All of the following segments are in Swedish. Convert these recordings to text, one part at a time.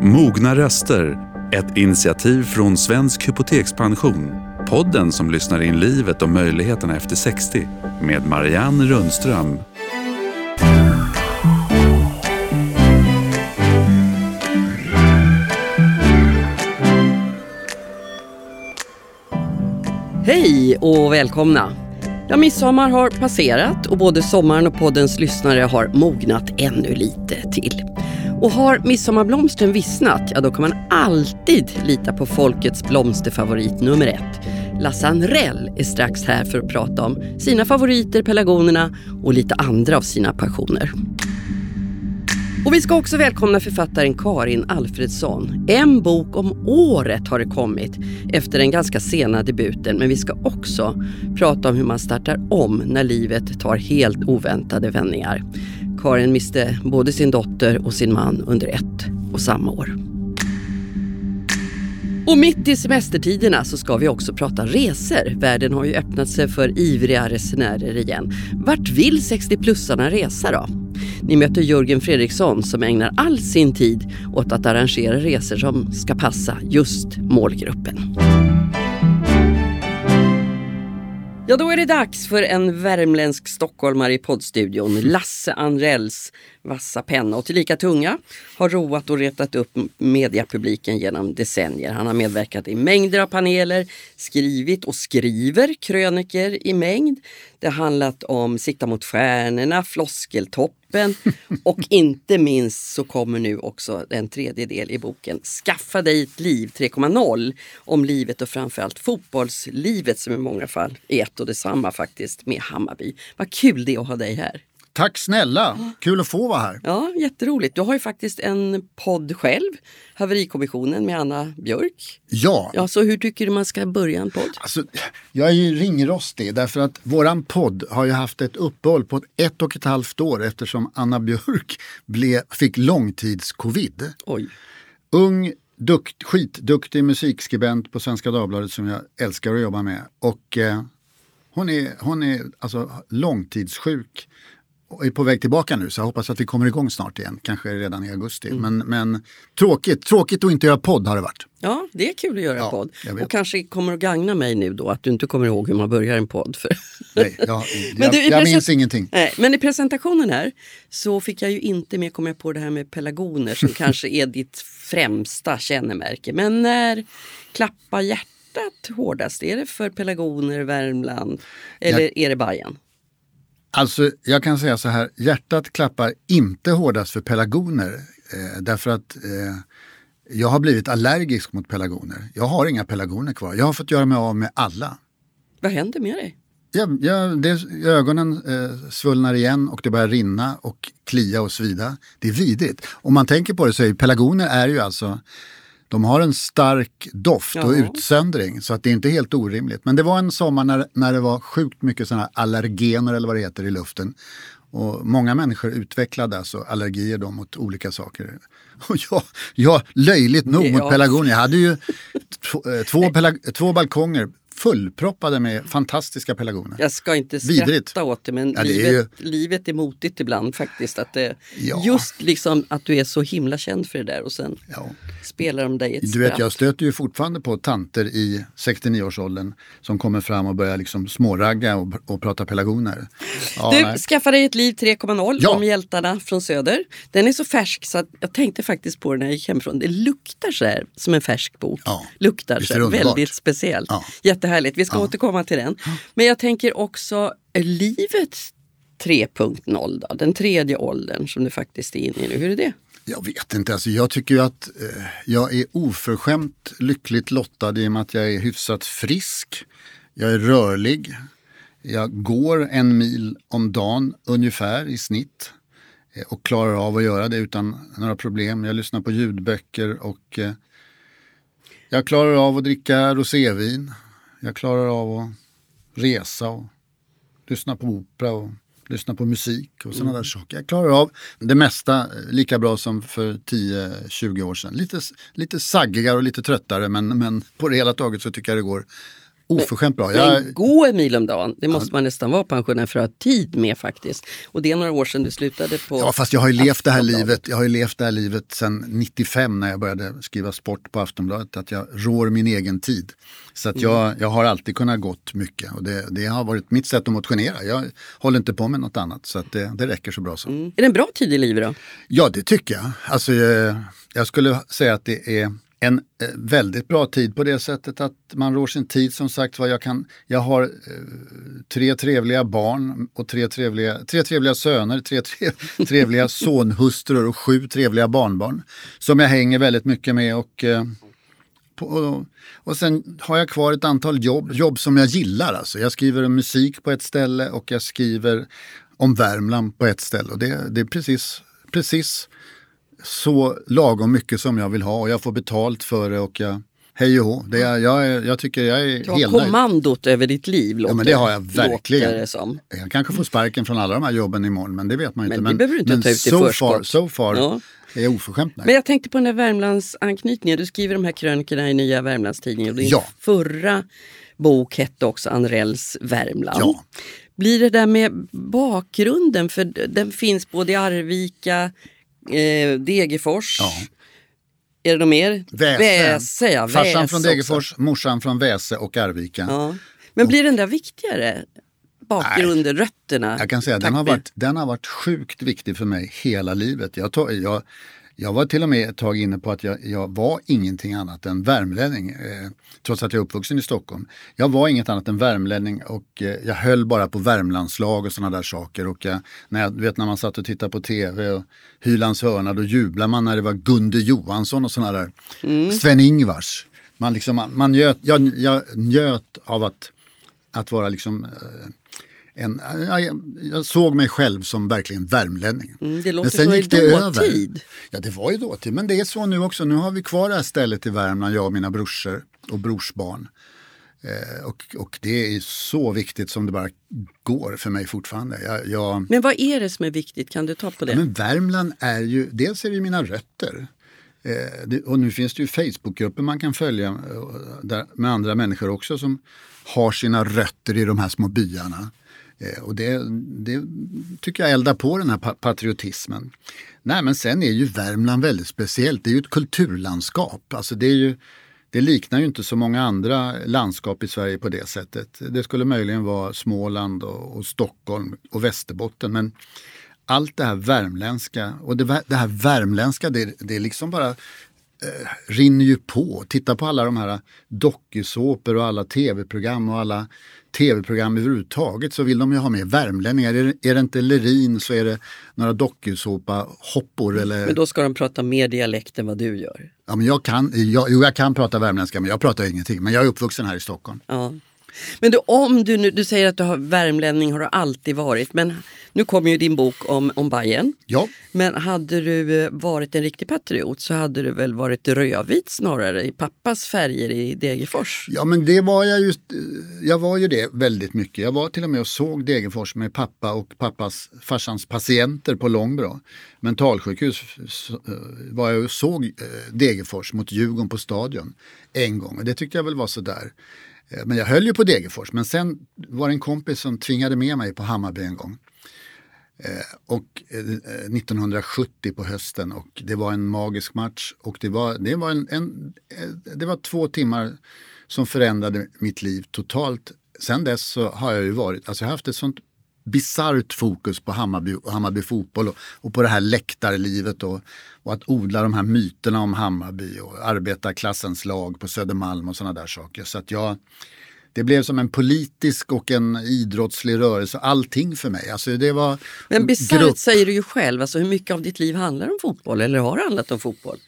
Mogna röster, ett initiativ från Svensk Hypotekspension. Podden som lyssnar in livet och möjligheterna efter 60 med Marianne Rundström. Hej och välkomna! Ja, midsommar har passerat och både sommaren och poddens lyssnare har mognat ännu lite till. Och har midsommarblomsten vissnat, ja då kan man alltid lita på folkets blomsterfavorit nummer ett. Lasse Anrell är strax här för att prata om sina favoriter, pelargonerna och lite andra av sina passioner. Och vi ska också välkomna författaren Karin Alfredsson. En bok om året har det kommit efter den ganska sena debuten. Men vi ska också prata om hur man startar om när livet tar helt oväntade vändningar. Karin miste både sin dotter och sin man under ett och samma år. Och mitt i semestertiderna så ska vi också prata resor. Världen har ju öppnat sig för ivriga resenärer igen. Vart vill 60-plussarna resa då? Ni möter Jörgen Fredriksson som ägnar all sin tid åt att arrangera resor som ska passa just målgruppen. Ja, då är det dags för en värmländsk stockholmare i poddstudion, Lasse Anrells vassa penna och tillika tunga har roat och retat upp mediapubliken genom decennier. Han har medverkat i mängder av paneler, skrivit och skriver kröniker i mängd. Det har handlat om Sikta mot stjärnorna, Floskeltoppen och inte minst så kommer nu också en tredje del i boken Skaffa dig ett liv 3.0 om livet och framförallt fotbollslivet som i många fall är ett och detsamma faktiskt med Hammarby. Vad kul det är att ha dig här! Tack snälla! Kul att få vara här. Ja, jätteroligt. Du har ju faktiskt en podd själv, Haverikommissionen med Anna Björk. Ja. ja så hur tycker du man ska börja en podd? Alltså, jag är ju ringrostig därför att våran podd har ju haft ett uppehåll på ett och ett halvt år eftersom Anna Björk blev, fick långtidscovid. Oj. Ung, dukt, skitduktig musikskribent på Svenska Dagbladet som jag älskar att jobba med. Och eh, hon är, hon är alltså långtidssjuk och är på väg tillbaka nu så jag hoppas att vi kommer igång snart igen, kanske redan i augusti. Mm. Men, men tråkigt, tråkigt att inte göra podd har det varit. Ja, det är kul att göra ja, podd. Och kanske kommer att gagna mig nu då att du inte kommer ihåg hur man börjar en podd. För... Nej, ja, men du, jag minns ingenting. Nej, men i presentationen här så fick jag ju inte med, komma på det här med pelargoner som kanske är ditt främsta kännemärke. Men när klappar hjärtat hårdast? Är det för pelargoner, Värmland eller jag... är det Bajen? Alltså, jag kan säga så här, hjärtat klappar inte hårdast för pelargoner. Eh, därför att eh, jag har blivit allergisk mot pelargoner. Jag har inga pelargoner kvar. Jag har fått göra mig av med alla. Vad händer med dig? Ja, ja, det, ögonen eh, svullnar igen och det börjar rinna och klia och svida. Det är vidrigt. Om man tänker på det så är pelargoner är ju alltså de har en stark doft och ja. utsöndring så att det är inte helt orimligt. Men det var en sommar när, när det var sjukt mycket sådana allergener eller vad det heter i luften. Och många människor utvecklade alltså allergier då mot olika saker. Och jag, jag löjligt nog ja. mot pelargoner. Jag hade ju två, eh, två balkonger fullproppade med fantastiska pelargoner. Jag ska inte skratta Vidrigt. åt det men ja, det livet, är ju... livet är motigt ibland faktiskt. Att det, ja. Just liksom att du är så himla känd för det där och sen ja. spelar de dig ett Du vet jag stöter ju fortfarande på tanter i 69-årsåldern som kommer fram och börjar liksom småragga och, och prata pelargoner. Ja, du, nej. skaffa dig ett liv 3.0 om hjältarna från söder. Den är så färsk så att jag tänkte faktiskt på den när jag gick hemifrån. Det luktar så här som en färsk bok. Luktar så här, väldigt speciellt. Jätte jättehärligt. Vi ska ja. återkomma till den. Men jag tänker också livet 3.0 då? Den tredje åldern som du faktiskt är inne i nu. Hur är det? Jag vet inte. Alltså, jag tycker ju att eh, jag är oförskämt lyckligt lottad i och med att jag är hyfsat frisk. Jag är rörlig. Jag går en mil om dagen ungefär i snitt eh, och klarar av att göra det utan några problem. Jag lyssnar på ljudböcker och eh, jag klarar av att dricka rosévin jag klarar av att resa och lyssna på opera och lyssna på musik och sådana mm. där saker. Jag klarar av det mesta eh, lika bra som för 10-20 år sedan. Lite, lite saggigare och lite tröttare men, men på det hela taget så tycker jag det går Oförskämt bra. Men Jag, gå en mil om dagen, det måste man nästan vara pensionär för att ha tid med faktiskt. Och det är några år sedan du slutade på ja, fast jag har ju levt det här livet. Jag har ju levt det här livet sedan 95 när jag började skriva sport på Aftonbladet. Att jag rår min egen tid. Så att jag, jag har alltid kunnat gått mycket och det, det har varit mitt sätt att motionera. Jag håller inte på med något annat så att det, det räcker så bra så. Mm. Är det en bra tid i livet då? Ja, det tycker jag. Alltså, eh, jag skulle säga att det är en eh, väldigt bra tid på det sättet att man rår sin tid. Som sagt vad jag kan. Jag har eh, tre trevliga barn och tre trevliga, tre trevliga söner, tre tre, trevliga sonhustrur och sju trevliga barnbarn. Som jag hänger väldigt mycket med och eh, på, och, och sen har jag kvar ett antal jobb, jobb som jag gillar. Alltså. Jag skriver musik på ett ställe och jag skriver om Värmland på ett ställe. Och det, det är precis, precis så lagom mycket som jag vill ha och jag får betalt för det och jag, hej och hå. Det är, jag, jag tycker jag är Du har helt nöjd. kommandot över ditt liv låter, men det har jag verkligen. det som. Jag kanske får sparken från alla de här jobben imorgon men det vet man ju Men inte. det behöver du inte men ta ut i so förskott. far, so far Ja. är jag oförskämt nöjd. Men jag tänkte på den här Värmlandsanknytningen. Du skriver de här krönikorna i Nya Värmlandstidningen. Och din Ja. förra bok hette också Anrells Värmland. Ja. Blir det där med bakgrunden, för den finns både i Arvika, eh, Degerfors. Ja. Är det något mer? Väse. Väse, ja, Farsan Väse från också. Degerfors, morsan från Väse och Arvika. Ja. Men blir den där viktigare? Bakgrunden, rötterna? Jag kan säga att den har, varit, den har varit sjukt viktig för mig hela livet. Jag, tog, jag, jag var till och med ett tag inne på att jag, jag var ingenting annat än värmlänning. Eh, trots att jag är uppvuxen i Stockholm. Jag var inget annat än värmlänning och eh, jag höll bara på Värmlandslag och sådana där saker. Och jag, när, jag, du vet när man satt och tittade på tv och Hylands hörna då jublade man när det var Gunde Johansson och sådana där. Sven-Ingvars. Man, liksom, man, man njöt, jag, jag njöt av att, att vara liksom eh, en, jag, jag såg mig själv som verkligen värmlänning. Mm, det låter Men sen som gick det över. dåtid. Ja, det var ju dåtid. Men det är så nu också. Nu har vi kvar det här stället i Värmland, jag och mina brorsor och brorsbarn. Eh, och, och det är så viktigt som det bara går för mig fortfarande. Jag, jag, Men vad är det som är viktigt? Kan du ta på det? men Värmland är ju, dels är det mina rötter. Eh, det, och nu finns det ju Facebookgrupper man kan följa eh, där, med andra människor också som har sina rötter i de här små byarna. Eh, och det, det tycker jag eldar på den här patriotismen. Nej men sen är ju Värmland väldigt speciellt. Det är ju ett kulturlandskap. Alltså det, är ju, det liknar ju inte så många andra landskap i Sverige på det sättet. Det skulle möjligen vara Småland och, och Stockholm och Västerbotten. Men allt det här värmländska och det, det här värmländska det, det är liksom bara eh, rinner ju på. Titta på alla de här dokusåpor och alla tv-program och alla tv-program överhuvudtaget så vill de ju ha med värmlänningar. Är det, är det inte Lerin så är det några dokusåpa-hoppor eller... Men då ska de prata mer dialekt än vad du gör. Ja, men jag, kan, jag, jo, jag kan prata värmländska men jag pratar ingenting. Men jag är uppvuxen här i Stockholm. Ja. Men du, om du nu, du säger att du har värmlänning har du alltid varit, men nu kommer ju din bok om, om Bajen. Ja, Men hade du varit en riktig patriot så hade du väl varit rödvit snarare i pappas färger i Degerfors? Ja men det var jag just, jag var ju det väldigt mycket. Jag var till och med och såg Degerfors med pappa och pappas, farsans patienter på Långbro. Mentalsjukhus eh, var jag och såg eh, Degerfors mot Djurgården på Stadion en gång och det tyckte jag väl var sådär. Eh, men jag höll ju på Degerfors men sen var det en kompis som tvingade med mig på Hammarby en gång. Eh, och eh, 1970 på hösten och det var en magisk match och det var, det var, en, en, det var två timmar som förändrade mitt liv totalt. Sen dess så har jag ju varit, alltså jag har haft ett sånt bisarrt fokus på Hammarby Hammarby fotboll och, och på det här läktarlivet och, och att odla de här myterna om Hammarby och arbetarklassens lag på Södermalm och sådana där saker. Så att jag, det blev som en politisk och en idrottslig rörelse, allting för mig. Alltså det var Men bisarrt säger du ju själv, alltså hur mycket av ditt liv handlar om fotboll eller har handlat om fotboll?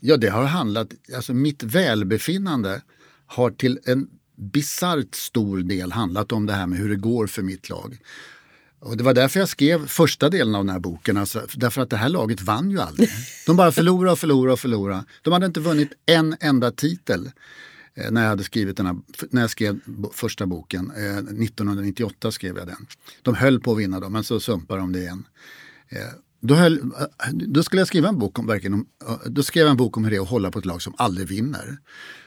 Ja, det har handlat, alltså mitt välbefinnande har till en bisarrt stor del handlat om det här med hur det går för mitt lag. Och det var därför jag skrev första delen av den här boken, alltså, därför att det här laget vann ju aldrig. De bara förlorade och förlorade och förlorade. De hade inte vunnit en enda titel eh, när jag hade skrivit den här, när jag skrev första boken. Eh, 1998 skrev jag den. De höll på att vinna då, men så sumpade de det igen. Eh, Eh, då, höll, då skulle jag skriva en bok om, verkligen om, då skrev jag en bok om hur det är att hålla på ett lag som aldrig vinner.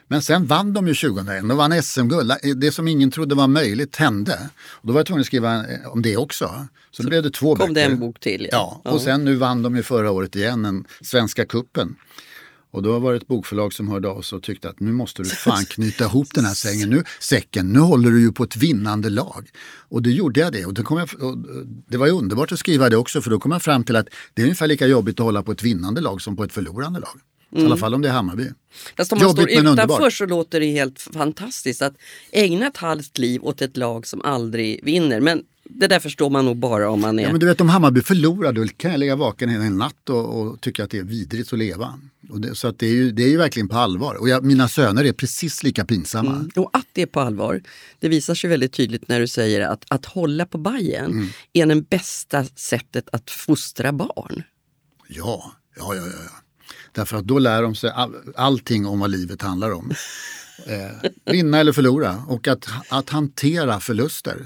Men sen vann de ju 2001, de vann SM-guld. Det som ingen trodde var möjligt hände. Och då var jag tvungen att skriva om det också. Så, så blev det två kom böcker. det en bok till. Ja, ja och sen nu vann de ju förra året igen, den Svenska kuppen. Och då var det ett bokförlag som hörde av sig och tyckte att nu måste du fan knyta ihop den här sängen. Nu, säcken. Nu håller du ju på ett vinnande lag. Och då gjorde jag det. Och, det, kom jag, det var ju underbart att skriva det också för då kom jag fram till att det är ungefär lika jobbigt att hålla på ett vinnande lag som på ett förlorande lag. Mm. I alla fall om det är Hammarby. Fast om man Jobbigt, står utanför underbart. så låter det helt fantastiskt att ägna ett halvt liv åt ett lag som aldrig vinner. Men det där förstår man nog bara om man är... Ja, men du vet om Hammarby förlorar då kan jag ligga vaken hela natt och, och tycka att det är vidrigt att leva. Det, så att det, är ju, det är ju verkligen på allvar. Och jag, mina söner är precis lika pinsamma. Mm. Och att det är på allvar, det visar sig väldigt tydligt när du säger att att hålla på Bajen mm. är det bästa sättet att fostra barn. Ja, ja, ja. ja. Därför att då lär de sig all, allting om vad livet handlar om. Eh, vinna eller förlora och att, att hantera förluster.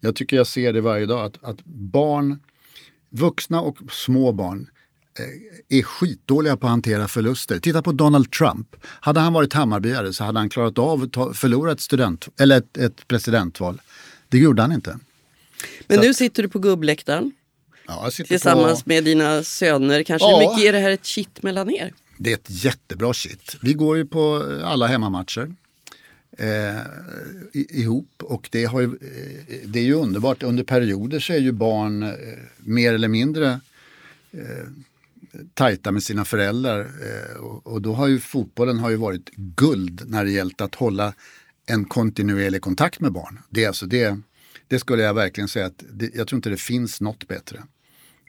Jag tycker jag ser det varje dag att, att barn, vuxna och små barn eh, är skitdåliga på att hantera förluster. Titta på Donald Trump. Hade han varit Hammarbyare så hade han klarat av att förlora ett, student, eller ett, ett presidentval. Det gjorde han inte. Men så nu sitter du på gubbläktaren. Ja, tillsammans på... med dina söner. Kanske. Ja. Hur mycket är det här ett kitt mellan er? Det är ett jättebra kitt. Vi går ju på alla hemmamatcher eh, ihop och det, har ju, eh, det är ju underbart. Under perioder så är ju barn eh, mer eller mindre eh, tajta med sina föräldrar eh, och, och, då har ju fotbollen har ju varit guld när det gällt att hålla en kontinuerlig kontakt med barn. Det, alltså det, det skulle jag verkligen säga att det, jag tror inte det finns något bättre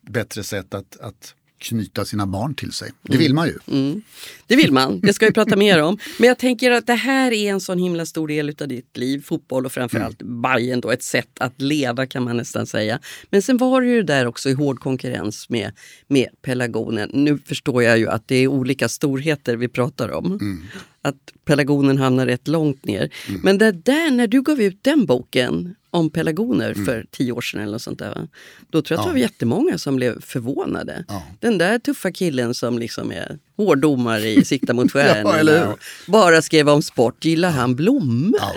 bättre sätt att, att knyta sina barn till sig. Det vill man ju. Mm. Det vill man, det ska vi prata mer om. Men jag tänker att det här är en sån himla stor del av ditt liv, fotboll och framförallt mm. Bajen då, ett sätt att leva kan man nästan säga. Men sen var det ju där också i hård konkurrens med, med Pelagonen. Nu förstår jag ju att det är olika storheter vi pratar om. Mm. Att Pelagonen hamnar rätt långt ner. Mm. Men det där, när du gav ut den boken, om pelargoner mm. för tio år sedan eller något sånt där. Då tror jag att det var jättemånga som blev förvånade. Ja. Den där tuffa killen som liksom är hårdomare i Sikta mot stjärnorna ja, bara skrev om sport, gillar han blommor? Ja.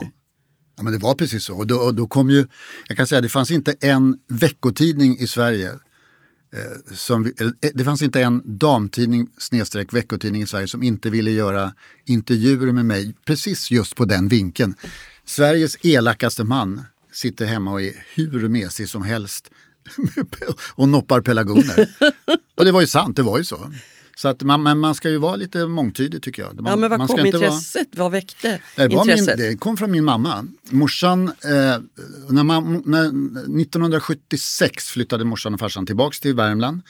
ja. men det var precis så. Och då, och då kom ju, jag kan säga det fanns inte en veckotidning i Sverige Eh, som, eh, eh, det fanns inte en damtidning snedstreck veckotidning i Sverige som inte ville göra intervjuer med mig precis just på den vinkeln. Sveriges elakaste man sitter hemma och är hur mesig som helst och noppar pelargoner. och det var ju sant, det var ju så. Så att man, men man ska ju vara lite mångtydig tycker jag. Man, ja, men vad man kom intresset? Vara... Vad väckte det intresset? Min, det kom från min mamma. Morsan, eh, när man, när, 1976 flyttade morsan och farsan tillbaks till Värmland.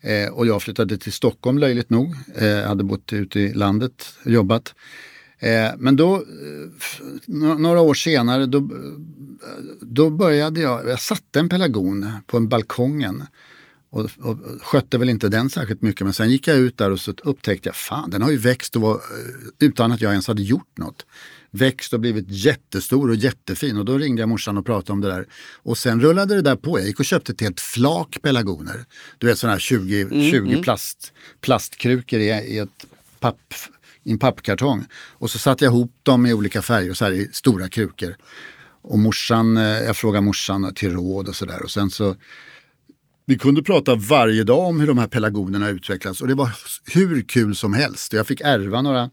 Eh, och jag flyttade till Stockholm löjligt nog. Eh, hade bott ute i landet och jobbat. Eh, men då, eh, några år senare, då, då började jag, jag satte en pelargon på en balkongen och, och skötte väl inte den särskilt mycket. Men sen gick jag ut där och så upptäckte jag, fan den har ju växt och var, eh, utan att jag ens hade gjort något. Växt och blivit jättestor och jättefin och då ringde jag morsan och pratade om det där. Och sen rullade det där på. Jag gick och köpte ett helt flak pelargoner. Du vet sådana här 20, mm, 20 mm. plast, plastkrukor i, i ett papp i en pappkartong. Och så satte jag ihop dem i olika färger, så här i stora krukor. Och morsan, eh, jag frågade morsan till råd och sådär. Och sen så vi kunde prata varje dag om hur de här pelargonerna utvecklats och det var hur kul som helst. Jag fick ärva några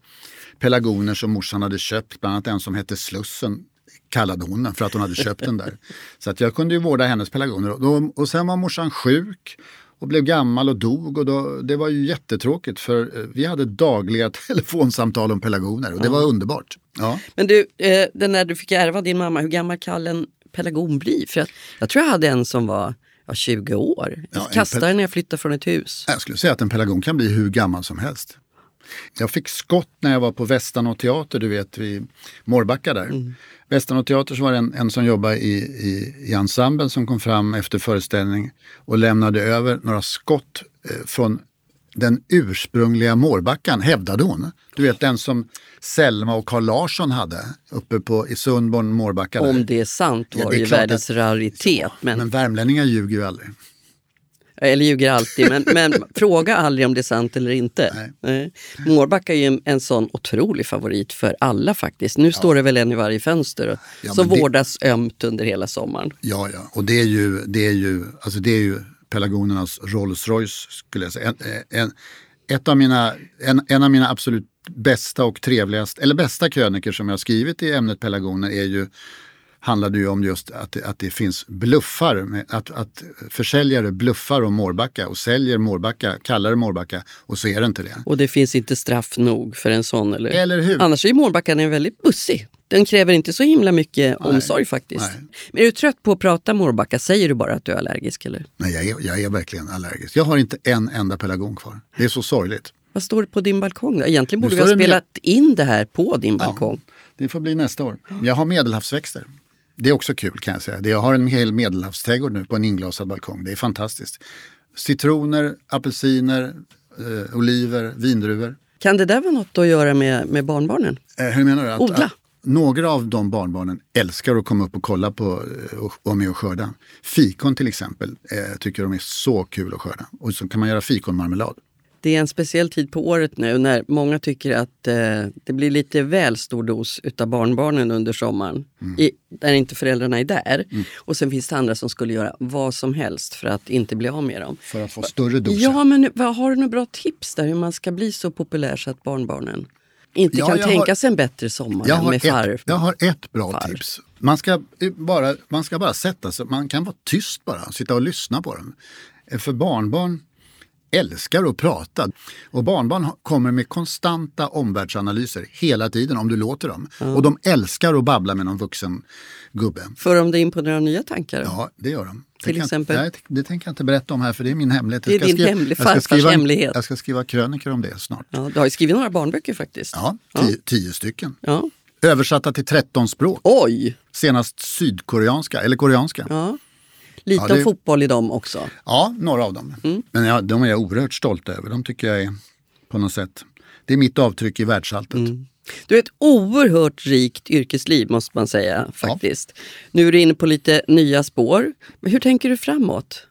pelargoner som morsan hade köpt, bland annat en som hette Slussen kallade hon den för att hon hade köpt den där. Så att jag kunde ju vårda hennes pelargoner. Och, då, och sen var morsan sjuk och blev gammal och dog. Och då, det var ju jättetråkigt för eh, vi hade dagliga telefonsamtal om pelargoner och det ja. var underbart. Ja. Men du, eh, den där du fick ärva din mamma, hur gammal kan en pelargon bli? För jag, jag tror jag hade en som var ja, 20 år. Jag ja, kastade den när jag flyttade från ett hus. Jag skulle säga att en pelargon kan bli hur gammal som helst. Jag fick skott när jag var på Västanå teater, du vet vid Mårbacka där. Mm. Västanå teater så var det en, en som jobbade i, i, i ensemblen som kom fram efter föreställning och lämnade över några skott eh, från den ursprungliga Mårbackan, hävdade hon. Du vet den som Selma och Carl Larsson hade uppe på, i Sundborn, Mårbacka. Om det är sant var ja, det, ju världens att, raritet. men... men värmlänningar ljuger ju aldrig. Eller ljuger alltid, men, men fråga aldrig om det är sant eller inte. Nej. Mårbacka är ju en, en sån otrolig favorit för alla faktiskt. Nu står det väl en i varje fönster Ja, som det- vårdas ömt under hela sommaren. Ja, ja. Och det är ju, det är ju, alltså det är ju pelargonernas Rolls Royce skulle jag säga. En, en, ett av mina, en, en av mina absolut bästa och trevligaste, eller bästa kröniker som jag har skrivit i ämnet pelargoner är ju handlade ju om just att, att det finns bluffar, att, att försäljare bluffar om Mårbacka och säljer Mårbacka, kallar det Mårbacka och så är det inte det. Och det finns inte straff nog för en sån. Eller, Eller hur? Annars är ju Mårbackan en väldigt bussig. Den kräver inte så himla mycket omsorg faktiskt. nej. Men är du trött på att prata Mårbacka? Säger du bara att du är allergisk? Eller? Nej, jag är, jag är verkligen allergisk. Jag har inte en enda pelargon kvar. Det är så sorgligt. Vad står det på din balkong? då? Egentligen borde vi ha det med- spelat in det här på din balkong. Det får bli nästa år. Jag har medelhavsväxter. Det är också kul kan jag säga. Jag har en hel medelhavsträdgård nu på en inglasad balkong. Det är fantastiskt. Citroner, apelsiner, eh, oliver, vindruvor. Kan det där vara något att göra med, med barnbarnen? Eh, hur menar du? Att, Odla. Att några av de barnbarnen älskar att komma upp och kolla på eh, och vara med och skörda. Fikon till exempel eh, tycker de är så kul att skörda. Och så kan man göra fikonmarmelad. Det är en speciell tid på året nu när många tycker att eh, det blir lite väl stor dos utav barnbarnen under sommaren. Mm. I, där inte föräldrarna är där. Och sen finns det andra som skulle göra vad som helst för att inte bli av med dem. För att få större doser. Ja, men vad, har du några bra tips där hur man ska bli så populär så att barnbarnen inte Ja, kan tänka har- sig en bättre sommar Jag än har, med far? ett, jag har ett bra far. tips. Man ska, eh, bara, man ska bara sätta sig, man kan vara tyst bara, sitta och lyssna på dem. Eh, För barnbarn älskar att prata. Och barnbarn kommer med konstanta omvärldsanalyser hela tiden om du låter dem. Och de älskar att babbla med någon vuxen gubbe. För om det in på några nya tankar? Ja, det gör de. Det Till kan, exempel? Nej, det tänker jag inte berätta om här för det är min hemlighet. Det är din skriva- hemlig- jag ska farfars skriva hemlighet. Jag ska skriva krönikor om det snart. Ja, du har ju skrivit några barnböcker faktiskt. Ja, tio, tio stycken. Ja. Översatta till 13 språk. Oj! Senast sydkoreanska, eller koreanska. Ja, Ja. Lite Ja, det- om fotboll i dem också. några av dem. Mm. Men ja, de är jag oerhört stolt över. De tycker jag är på något sätt, det är mitt avtryck i världsalltet. Mm. Du har ett oerhört rikt yrkesliv måste man säga faktiskt. Nu är du inne på lite nya spår. Men hur tänker du framåt?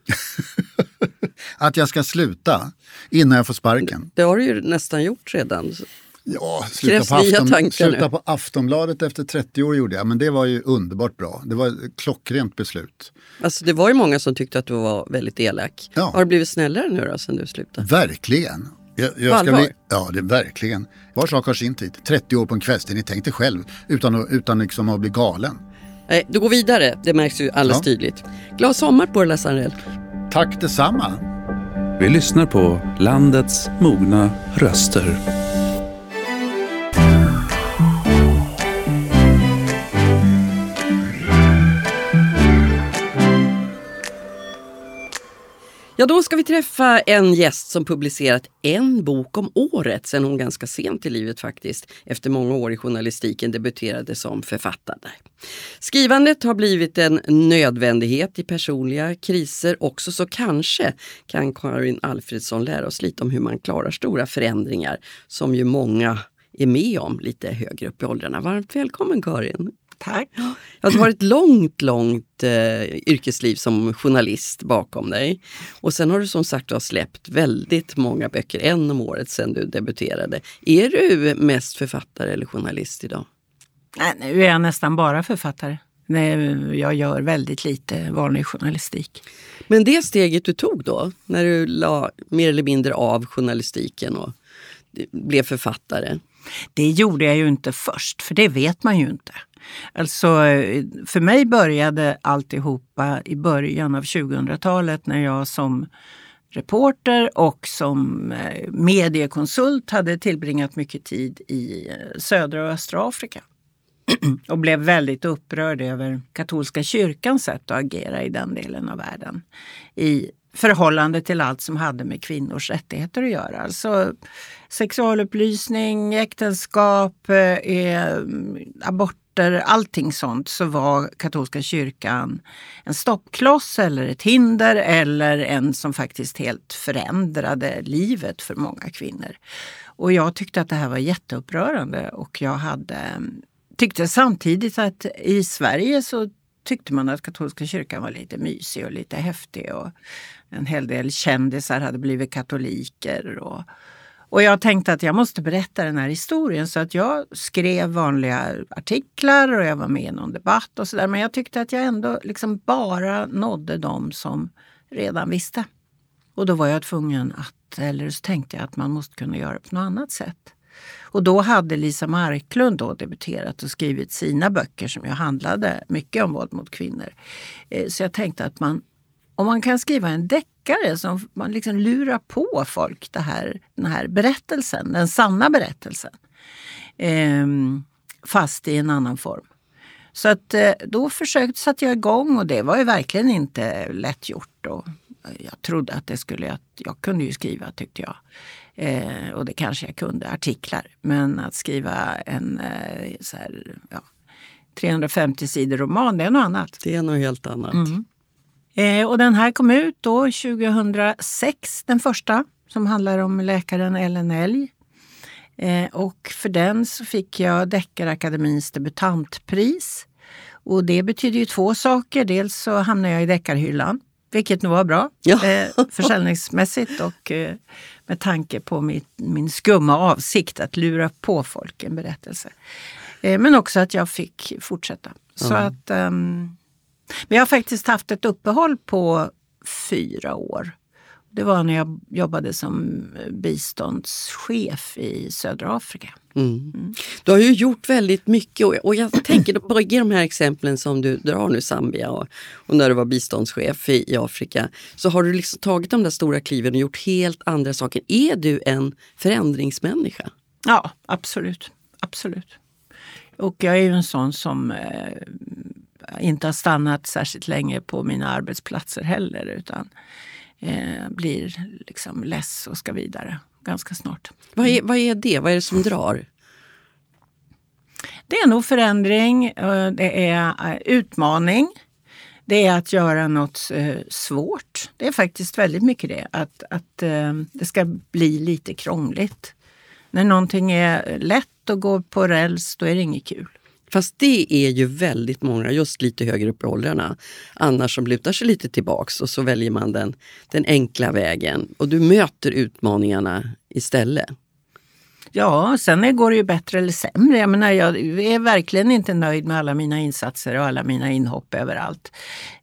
Att jag ska sluta innan jag får sparken. Det har du ju nästan gjort redan. Ja, sluta på, Afton, sluta på Aftonbladet efter 30 år gjorde jag, men det var ju underbart bra. Det var ett klockrent beslut. Alltså, det var ju många som tyckte att du var väldigt elak. Ja. Har du blivit snällare nu då sen du slutade? Verkligen. Jag, jag ska bli, ja, det är verkligen. Var sak har sin tid. 30 år på en kvällstidning, tänk dig själv. Utan, att- utan liksom att bli galen. Nej, du går vidare. Det märks ju alldeles Ja. tydligt. Glad sommar på dig Lasse. Tack detsamma. Vi lyssnar på landets mogna röster. Ja, då ska vi träffa en gäst som publicerat en bok om året sen hon ganska sent i livet faktiskt, efter många år i journalistiken, debuterade som författare. Skrivandet har blivit en nödvändighet i personliga kriser också, så kanske kan Karin Alfredsson lära oss lite om hur man klarar stora förändringar som ju många är med om lite högre upp i åldrarna. Varmt välkommen Karin! Tack. Ja, du har ett långt, långt eh, yrkesliv som journalist bakom dig. Och sen har du som sagt har släppt väldigt många böcker, en om året sedan du debuterade. Är du mest författare eller journalist idag? Nej, nu är jag nästan bara författare. Nej, Jag gör väldigt lite vanlig journalistik. Men det steget du tog då, när du la mer eller mindre av journalistiken och blev författare. Det gjorde jag ju inte först, för det vet man ju inte. Alltså, för mig började alltihopa i början av 2000-talet när jag som reporter och som eh, mediekonsult hade tillbringat mycket tid i eh, södra och östra Afrika. och blev väldigt upprörd över katolska kyrkans sätt att agera i den delen av världen. I förhållande till allt som hade med kvinnors rättigheter att göra. Alltså sexualupplysning, äktenskap, eh, eh aborter, allting sånt så var katolska kyrkan en stoppkloss eller ett hinder eller en som faktiskt helt förändrade livet för många kvinnor. Och jag tyckte att det här var jätteupprörande och jag hade tyckte samtidigt att i Sverige så tyckte man att katolska kyrkan var lite mysig och lite häftig. Och en hel del kändisar hade blivit katoliker. Och, och jag tänkte att jag måste berätta den här historien så att jag skrev vanliga artiklar och jag var med i någon debatt och sådär. Men jag tyckte att jag ändå liksom bara nådde dem som redan visste. Och då var jag tvungen att, eller så tänkte jag att man måste kunna göra det på något annat sätt. Och då hade Lisa Marklund då debuterat och skrivit sina böcker som ju handlade mycket om våld mot kvinnor. Eh, så jag tänkte att man, om man kan skriva en deckare som man liksom lurar på folk det här, den här berättelsen, den sanna berättelsen. Eh, fast i en annan form. Så att eh, då försökte satte jag igång och det var ju verkligen inte lätt gjort. Och jag trodde att det skulle, jag, jag kunde ju skriva tyckte jag. Eh, och det kanske jag kunde, artiklar. Men att skriva en eh, så här, ja, 350 sidor roman, det är något annat. Det är något helt annat. Mm. Eh, och den här kom ut då 2006, den första, som handlar om läkaren Ellen Elg. Eh, och för den så fick jag Deckarakademins debutantpris. Och det betyder ju två saker. Dels så hamnade jag i deckarhyllan, vilket nog var bra Ja. eh, försäljningsmässigt och eh, med tanke på mitt, min skumma avsikt att lura på folk en berättelse. Men också att jag fick fortsätta. Så att, ehm, men jag har faktiskt haft ett uppehåll på fyra år. Det var när jag jobbade som biståndschef i södra Afrika. Mm. Du har ju gjort väldigt mycket och, jag tänker då på de här exemplen som du drar nu, Zambia och, och när du var biståndschef i, i Afrika. Så har du liksom tagit de där stora kliven och gjort helt andra saker. Är du en förändringsmänniska? Ja, absolut. absolut. Och jag är ju en sån som eh, inte har stannat särskilt länge på mina arbetsplatser heller utan eh, blir liksom less och ska vidare ganska snart. Vad är, vad är det? Vad är det som drar? Det är nog förändring, eh, det är eh, utmaning. Det är att göra något eh, svårt. Det är faktiskt väldigt mycket det. Att, att det ska bli lite krångligt. När någonting är lätt och går på räls, då är det inget kul. Fast det är ju väldigt många, just lite högre upp i åldrarna, annars som lutar sig lite tillbaks och så väljer man den, den enkla vägen. Och du möter utmaningarna istället. Ja, sen går det ju bättre eller sämre. Jag, menar, jag är verkligen inte nöjd med alla mina insatser och alla mina inhopp överallt.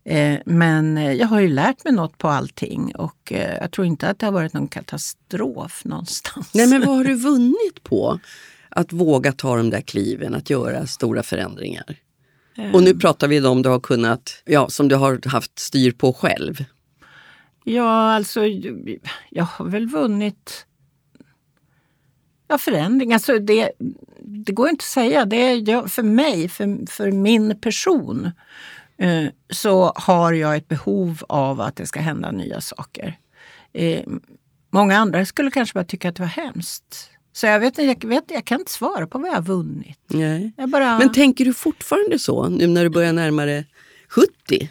Eh, men jag har ju lärt mig något på allting och eh, jag tror inte att det har varit någon katastrof någonstans. Nej men vad har du vunnit på att våga ta de där kliven, att göra stora förändringar? Och nu pratar vi om du har kunnat, ja som du har haft styr på själv. Ja, alltså jag har väl vunnit ja, förändring. Alltså det, det går inte att säga. Det är, för mig, för, för min person, eh, så har jag ett behov av att det ska hända nya saker. Eh, många andra skulle kanske bara tycka att det var hemskt. Så jag vet, jag, vet, jag kan inte svara på vad jag har vunnit. Nej. Jag bara... Men tänker du fortfarande så nu när du börjar närma dig 70?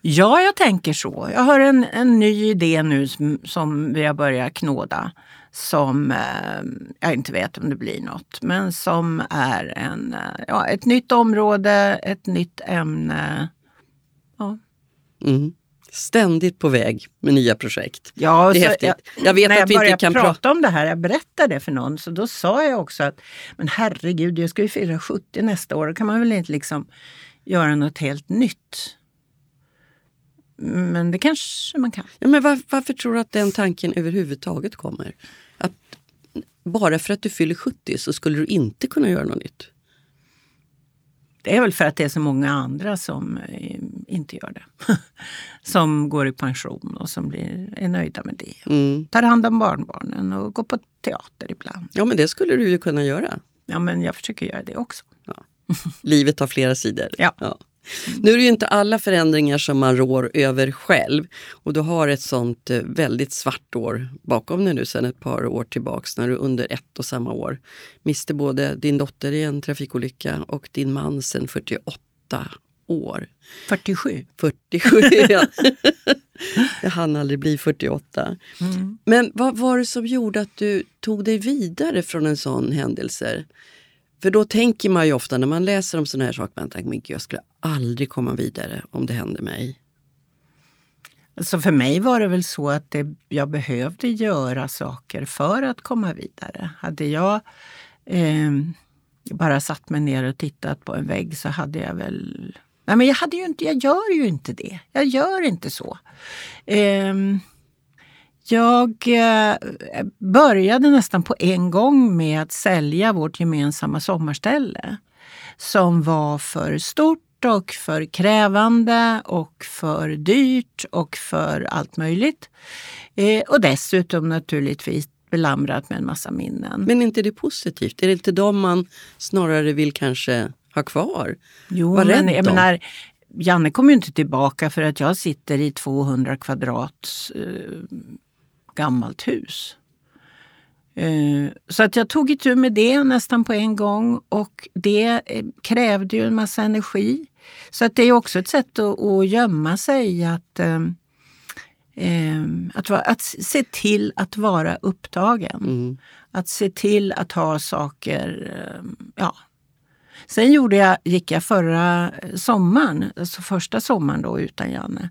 Ja, jag tänker så. Jag har en, en ny idé nu som, som vi har börjat knåda. Som eh, jag inte vet om det blir något, men som är en, eh, ja, ett nytt område, ett nytt ämne. Ja. Mm. Ständigt på väg med nya projekt. Ja, Det är så häftigt. Jag, Jag vet när att jag vi inte kan prata pra- om det här, jag berättade det för någon, så då sa jag också att men herregud, jag ska ju fira 70 nästa år, då kan man väl inte liksom göra något helt nytt. Men det kanske man kan. Ja, men var, varför tror du att den tanken överhuvudtaget kommer? Att bara för att du fyller 70 så skulle du inte kunna göra något nytt? Det är väl för att det är så många andra som eh, inte gör det. som går i pension och som blir, är nöjda med det. Mm. Tar hand om barnbarnen och går på teater ibland. Ja, men det skulle du ju kunna göra. Ja, men jag försöker göra det också. Livet har flera sidor. Ja. Nu är det ju inte alla förändringar som man rår över själv. Och du har ett sånt eh, väldigt svart år bakom dig nu sedan ett par år tillbaks när du under ett och samma år miste både din dotter i en trafikolycka och din man sedan 48 år. 47. 47, ja. Jag hann aldrig bli 48. Mm. Men vad var det som gjorde att du tog dig vidare från en sån händelse? För då tänker man ju ofta när man läser om sådana här saker, man tänker, men gud, jag skulle aldrig komma vidare om det hände mig. Alltså för mig var det väl så att det, jag behövde göra saker för att komma vidare. Hade jag eh, bara satt mig ner och tittat på en vägg så hade jag väl... Nej, men jag, hade ju inte, jag gör ju inte det. Jag gör inte så. Eh, jag eh, började nästan på en gång med att sälja vårt gemensamma sommarställe som var för stort och för krävande och för dyrt och för allt möjligt. Eh, och dessutom naturligtvis belamrat med en massa minnen. Men är inte det positivt? Är det inte de man snarare vill kanske ha kvar? Jo, Var men jag menar, Janne kommer ju inte tillbaka för att jag sitter i 200 kvadrat eh, gammalt hus. Eh, så att jag tog itu med det nästan på en gång och det eh, krävde ju en massa energi. Så att det är också ett sätt att, att gömma sig. Att, eh, att, att se till att vara upptagen. Mm. Att se till att ha saker... Ja. Sen gjorde jag, gick jag förra sommaren, alltså första sommaren då utan Janne,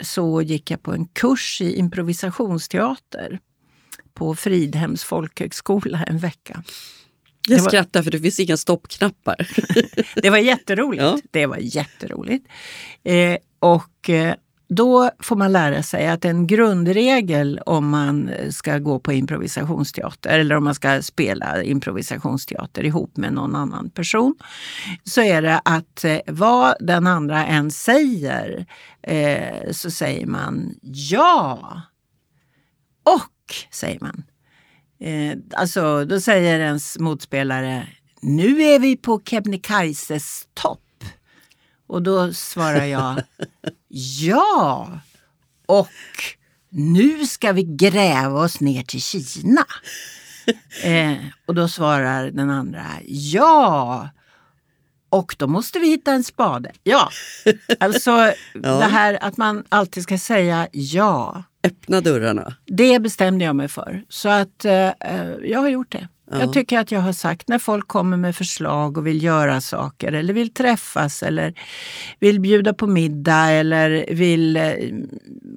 så gick jag på en kurs i improvisationsteater på Fridhems folkhögskola en vecka. Jag var... skrattar för det finns inga stoppknappar. det var jätteroligt. Ja. Det var jätteroligt. Eh, och eh, då får man lära sig att en grundregel om man ska gå på improvisationsteater eller om man ska spela improvisationsteater ihop med någon annan person så är det att eh, vad den andra än säger eh, så säger man ja. Och säger man. Eh, alltså, då säger ens motspelare nu är vi på Kebnekaises topp. Och då svarar jag ja. Och nu ska vi gräva oss ner till Kina. Eh, och då svarar den andra ja. Och då måste vi hitta en spade. Ja, alltså ja. det här att man alltid ska säga ja. Öppna dörrarna. Det bestämde jag mig för. Så att eh, jag har gjort det. Ja. Jag tycker att jag har sagt när folk kommer med förslag och vill göra saker eller vill träffas eller vill bjuda på middag eller vill eh,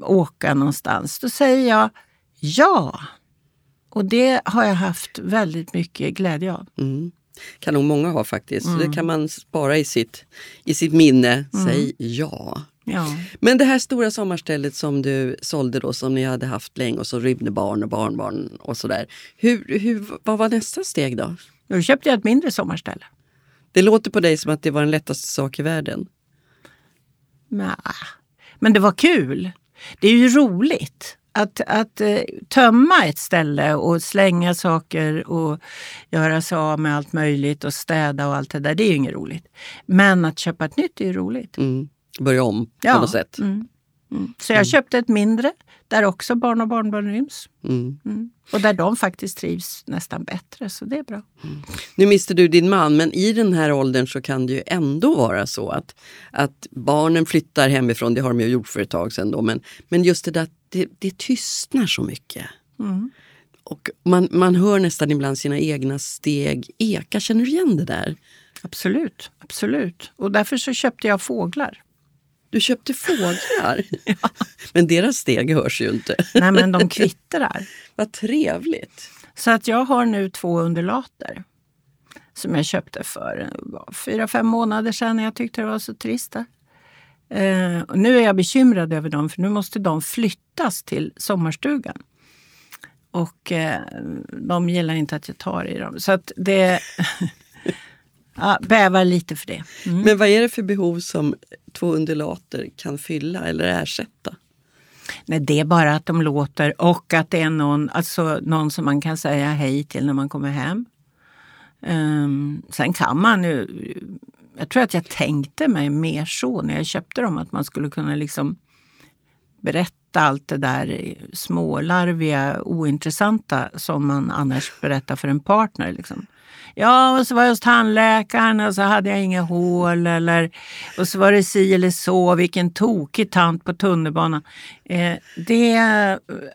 åka någonstans. Då säger jag ja. Och det har jag haft väldigt mycket glädje av. Mm kan nog många ha faktiskt. Mm. Det kan man spara i sitt, i sitt minne. Mm. Säg ja. Ja. Men det här stora sommarstället som du sålde då, som ni hade haft länge och så rymde barn och barnbarn och sådär. Hur, hur, vad var nästa steg då? Då köpte jag ett mindre sommarställe. Det låter på dig som att det var den lättaste sak i världen. Nej, men det var kul. Det är ju roligt att, att uh, tömma ett ställe och slänga saker och göra sig av med allt möjligt och städa och allt det där, det är ju inget roligt. Men att köpa ett nytt är ju roligt. Mm. Börja om ja. på något sätt. Mm. Mm. Så jag mm. köpte ett mindre där också barn och barnbarn ryms. Mm. Mm. Och där de faktiskt trivs nästan bättre, så det är bra. Mm. Nu miste du din man, men i den här åldern så kan det ju ändå vara så att, att barnen flyttar hemifrån, det har de ju gjort för ett tag sedan då, men, men just det där att det, det tystnar så mycket. Och man, man hör nästan ibland sina egna steg eka. Känner du igen det där? Absolut, absolut. Och därför så köpte jag fåglar. Du köpte fåglar? ja. Men deras steg hörs ju inte. Nej, men de kvittrar. Vad trevligt. Så att jag har nu två undulater som jag köpte för fyra, fem månader sedan. Jag tyckte det var så trist. Eh, och nu är jag bekymrad över dem för nu måste de flyttas till sommarstugan. Och eh, de gillar inte att jag tar i dem. Så att det... ja, bävar lite för det. Mm. Men vad är det för behov som två undulater kan fylla eller ersätta? Nej, det är bara att de låter och att det är någon, alltså någon som man kan säga hej till när man kommer hem. Um, sen kan man ju jag tror att jag tänkte mig mer så när jag köpte dem, att man skulle kunna liksom berätta allt det där smålarviga, ointressanta som man annars berättar för en partner. Liksom. Ja, och så var jag hos tandläkaren och så hade jag inga hål. Eller, och så var det si eller så, vilken tokig tant på tunnelbanan. Eh, det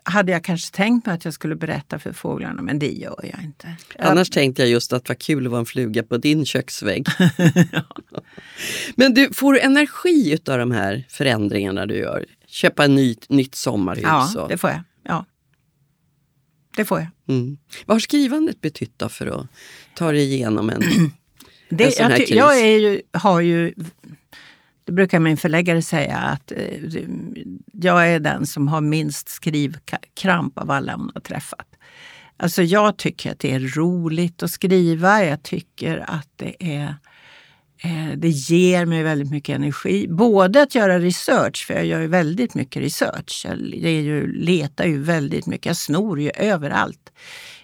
hade jag kanske tänkt mig att jag skulle berätta för fåglarna, men det gör jag inte. Annars tänkte jag just att vad kul att vara en fluga på din köksvägg. ja. Men du, får du energi av de här förändringarna du gör? Köpa ett ny, nytt sommarhus? Ja, och... det får jag. Ja. Det får jag. Mm. Vad har skrivandet betytt då för att ta dig igenom en, det, en sån här kris? Jag är ju, har ju, det brukar min förläggare säga, att eh, jag är den som har minst skrivkramp av alla hon har träffat. Alltså jag tycker att det är roligt att skriva. Jag tycker att det är Eh, det ger mig väldigt mycket energi. Både att göra research, för jag gör ju väldigt mycket research. Jag ju, letar ju väldigt mycket, jag snor ju överallt.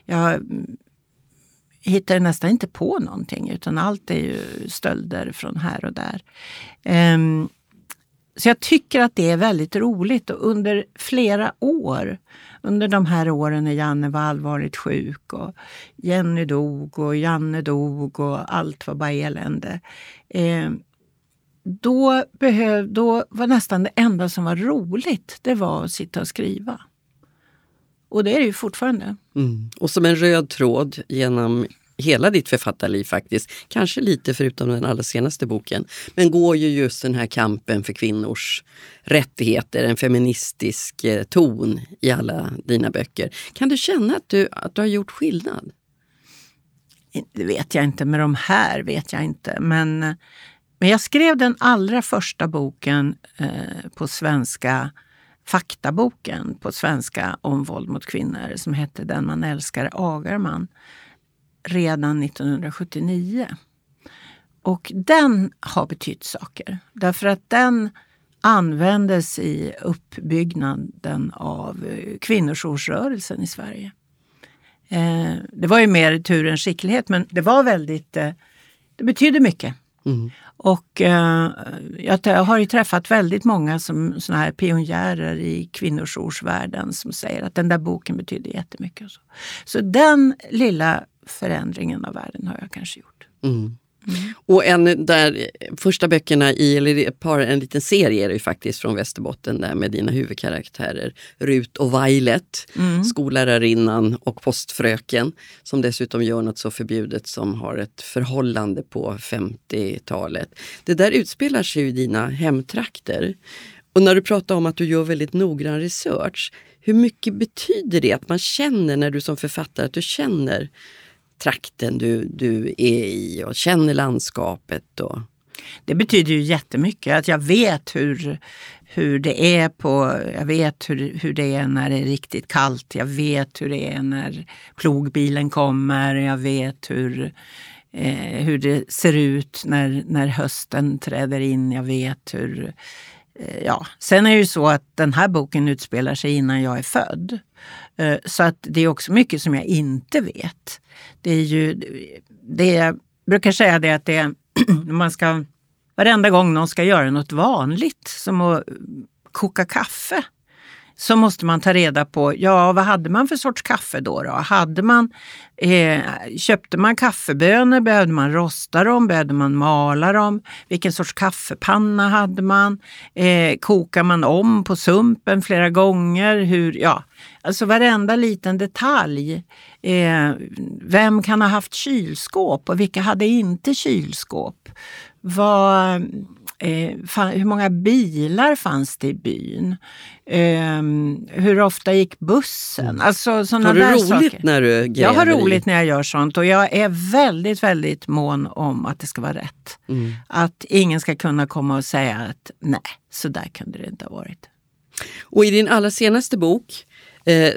Jag mm, hittar nästan inte på någonting utan allt är ju stölder från här och där. Um, så jag tycker att det är väldigt roligt och under flera år, under de här åren när Janne var allvarligt sjuk och Jenny dog och Janne dog och allt var bara elände. Eh, då, behöv, då var nästan det enda som var roligt, det var att sitta och skriva. Och det är det ju fortfarande. Mm. Och som en röd tråd genom hela ditt författarliv faktiskt, kanske lite förutom den allra senaste boken, men går ju just den här kampen för kvinnors rättigheter, en feministisk eh, ton i alla dina böcker. Kan du känna att du, att du har gjort skillnad? Det vet jag inte, med de här vet jag inte. Men, men jag skrev den allra första boken eh, på svenska faktaboken på svenska om våld mot kvinnor som hette Den man älskar agar man redan 1979. Och den har betytt saker. Därför att den användes i uppbyggnaden av eh, kvinnojoursrörelsen i Sverige. Eh, det var ju mer tur än skicklighet men det var väldigt, eh, det betydde mycket. Mm. Och jag har ju träffat väldigt många som såna här pionjärer i kvinnojoursvärlden som säger att den där boken betydde jättemycket. så. så den lilla förändringen av världen har jag kanske gjort. Mm. Mm. Och en där, första böckerna i, eller ett par, en liten serie är det ju faktiskt från Västerbotten där med dina huvudkaraktärer Rut och Violet, mm. skollärarinnan och postfröken som dessutom gör något så förbjudet som har ett förhållande på 50-talet. Det där utspelar sig i dina hemtrakter. Och när du pratar om att du gör väldigt noggrann research, hur mycket betyder det att man känner när du som författare, att du känner trakten du, du är i och känner landskapet? Och... Det betyder ju jättemycket att jag vet hur, hur det är på, jag vet hur, hur det är när det är riktigt kallt. Jag vet hur det är när plogbilen kommer. Jag vet hur, eh, hur det ser ut när, när hösten träder in. Jag vet hur Eh, ja, sen är det ju så att den här boken utspelar sig innan jag är född. Eh, så att det är också mycket som jag inte vet. Det är ju, det jag brukar säga det att det är, man ska, varenda gång någon ska göra något vanligt, som att koka kaffe, så måste man ta reda på, ja vad hade man för sorts kaffe då? då? Hade man, eh, köpte man kaffebönor? Behövde man rosta dem? Behövde man mala dem? Vilken sorts kaffepanna hade man? Eh, kokar man om på sumpen flera gånger? Hur, ja, alltså varenda liten detalj. Eh, vem kan ha haft kylskåp och vilka hade inte kylskåp? Vad Eh, hur många bilar fanns det i byn? Eh, hur ofta gick bussen? Mm. Alltså, såna har du där roligt saker. när du Jag har roligt när jag gör sånt och jag är väldigt, väldigt mån om att det ska vara rätt. Mm. Att ingen ska kunna komma och säga att nej, så där kunde det inte ha varit. Och i din allra senaste bok, eh,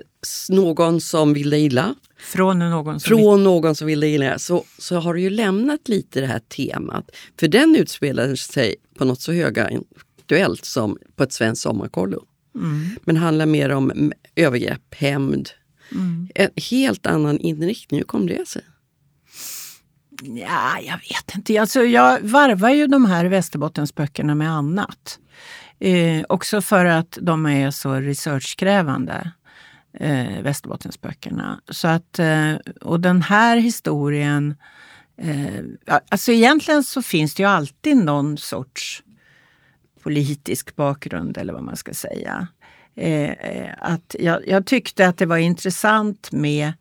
Någon som vill dig illa, från någon som, Från någon som vill illa så, så har du ju lämnat lite det här temat. För den utspelar sig på något så högaktuellt som på ett svenskt sommarkollo. Mm. Men handlar mer om övergrepp, hämnd. Mm. En helt annan inriktning. Hur kom det sig? Ja, jag vet inte. Alltså, jag varvar ju de här Västerbottensböckerna med annat. Eh, också för att de är så researchkrävande, eh, Västerbottensböckerna. Så att, eh, och den här historien, eh, alltså egentligen så finns det ju alltid någon sorts politisk bakgrund eller vad man ska säga. Eh, eh att jag, jag tyckte att det var intressant med